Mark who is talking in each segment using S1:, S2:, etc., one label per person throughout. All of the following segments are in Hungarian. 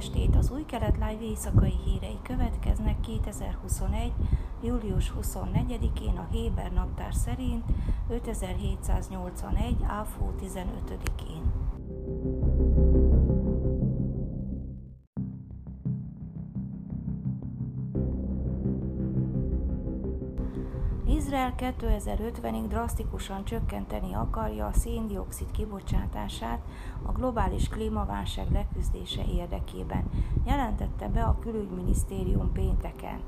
S1: estét! Az új kelet live éjszakai hírei következnek 2021. július 24-én a Héber naptár szerint 5781. áfó 15-én. Izrael 2050-ig drasztikusan csökkenteni akarja a széndiokszid kibocsátását a globális klímaválság leküzdése érdekében, jelentette be a külügyminisztérium pénteken.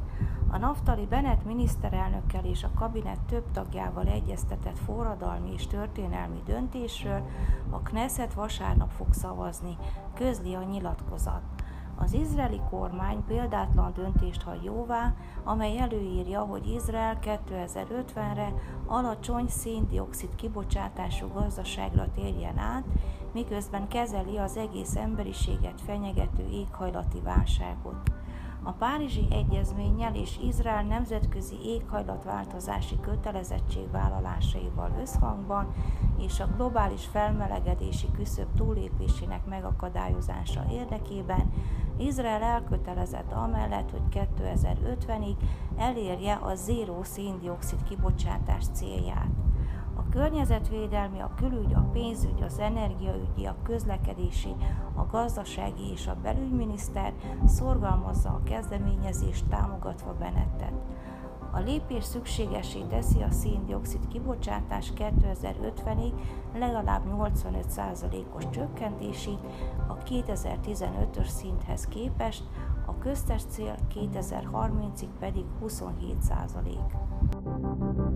S1: A Naftali Bennett miniszterelnökkel és a kabinet több tagjával egyeztetett forradalmi és történelmi döntésről a Knesset vasárnap fog szavazni, közli a nyilatkozat. Az izraeli kormány példátlan döntést hagy jóvá, amely előírja, hogy Izrael 2050-re alacsony széndiokszid kibocsátású gazdaságra térjen át, miközben kezeli az egész emberiséget fenyegető éghajlati válságot. A Párizsi Egyezménnyel és Izrael nemzetközi éghajlatváltozási kötelezettségvállalásaival összhangban és a globális felmelegedési küszöb túlépésének megakadályozása érdekében Izrael elkötelezett amellett, hogy 2050-ig elérje a zéró széndiokszid kibocsátás célját. A környezetvédelmi, a külügy, a pénzügy, az energiaügyi, a közlekedési, a gazdasági és a belügyminiszter szorgalmazza a kezdeményezést támogatva Benettet. A lépés szükségesé teszi a széndiokszid kibocsátás 2050-ig legalább 85%-os csökkentését a 2015-ös szinthez képest, a köztes cél 2030-ig pedig 27%.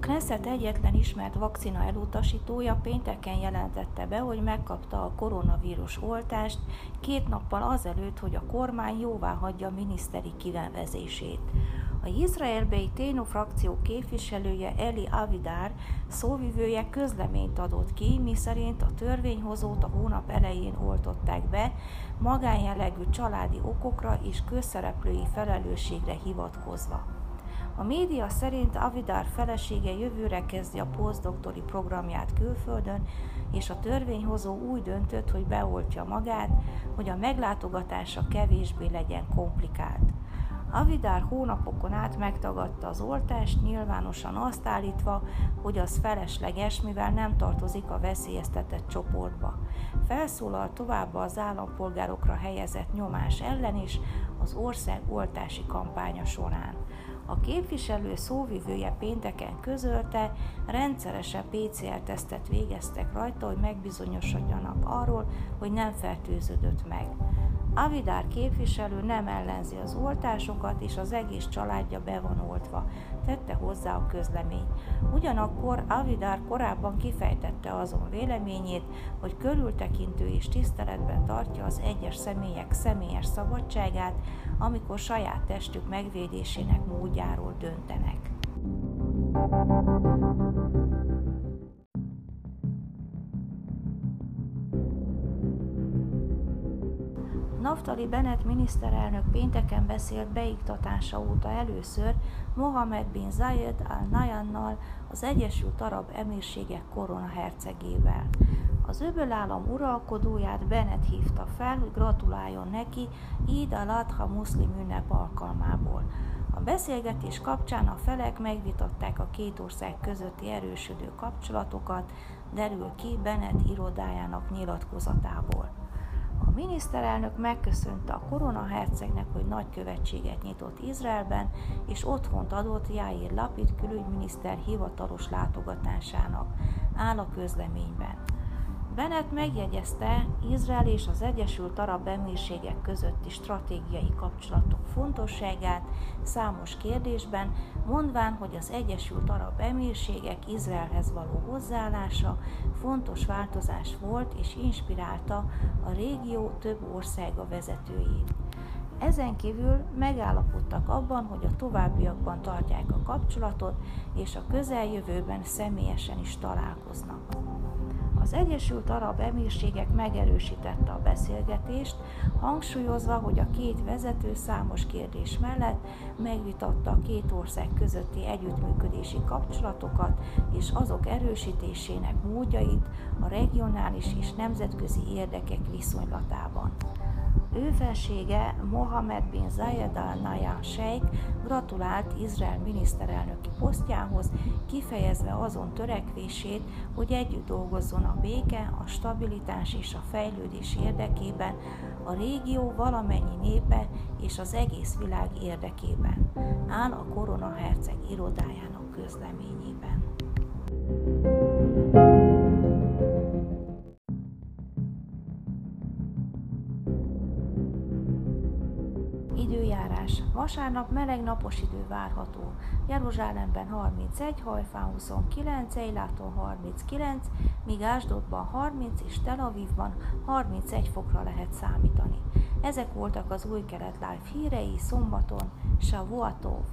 S1: Knesset egyetlen ismert vakcina elutasítója pénteken jelentette be, hogy megkapta a koronavírus oltást két nappal azelőtt, hogy a kormány jóvá hagyja miniszteri kinevezését. A izraelbeli Téno frakció képviselője Eli Avidár szóvivője közleményt adott ki, miszerint a törvényhozót a hónap elején oltották be, magánjellegű családi okokra és közszereplői felelősségre hivatkozva. A média szerint Avidar felesége jövőre kezdi a posztdoktori programját külföldön, és a törvényhozó úgy döntött, hogy beoltja magát, hogy a meglátogatása kevésbé legyen komplikált. Avidár hónapokon át megtagadta az oltást, nyilvánosan azt állítva, hogy az felesleges, mivel nem tartozik a veszélyeztetett csoportba. Felszólal továbbá az állampolgárokra helyezett nyomás ellen is az ország oltási kampánya során. A képviselő szóvivője pénteken közölte, rendszeresen PCR-tesztet végeztek rajta, hogy megbizonyosodjanak arról, hogy nem fertőződött meg. Avidár képviselő nem ellenzi az oltásokat, és az egész családja be van oltva, tette hozzá a közlemény. Ugyanakkor Avidár korábban kifejtette azon véleményét, hogy körültekintő és tiszteletben tartja az egyes személyek személyes szabadságát, amikor saját testük megvédésének módjáról döntenek. Naftali Bennett miniszterelnök pénteken beszélt beiktatása óta először Mohamed bin Zayed al-Nayannal, az Egyesült Arab Emírségek korona hercegével. Az öböl állam uralkodóját Bennett hívta fel, hogy gratuláljon neki Eid al-Adha muszlim ünnep alkalmából. A beszélgetés kapcsán a felek megvitatták a két ország közötti erősödő kapcsolatokat, derül ki Bennett irodájának nyilatkozatából. Miniszterelnök megköszönte a koronahercegnek, hogy nagykövetséget nyitott Izraelben, és otthont adott Jair Lapid külügyminiszter hivatalos látogatásának, áll a közleményben. Bennett megjegyezte Izrael és az Egyesült Arab Emírségek közötti stratégiai kapcsolatok fontosságát számos kérdésben, mondván, hogy az Egyesült Arab Emírségek Izraelhez való hozzáállása fontos változás volt és inspirálta a régió több országa vezetőjét. Ezen kívül megállapodtak abban, hogy a továbbiakban tartják a kapcsolatot, és a közeljövőben személyesen is találkoznak. Az Egyesült Arab Emírségek megerősítette a beszélgetést, hangsúlyozva, hogy a két vezető számos kérdés mellett megvitatta a két ország közötti együttműködési kapcsolatokat és azok erősítésének módjait a regionális és nemzetközi érdekek viszonylatában. Ő felsége Mohamed bin Zayed al Nahyan Sheikh gratulált Izrael miniszterelnöki posztjához, kifejezve azon törekvését, hogy együtt dolgozzon a béke, a stabilitás és a fejlődés érdekében, a régió valamennyi népe és az egész világ érdekében, áll a Korona irodájának közleményében. Időjárás. Vasárnap meleg napos idő várható. Jeruzsálemben 31, Hajfán 29, Eiláton 39, míg Ásdodban 30 és Tel Avivban 31 fokra lehet számítani. Ezek voltak az új kelet live hírei szombaton, Shavuatov.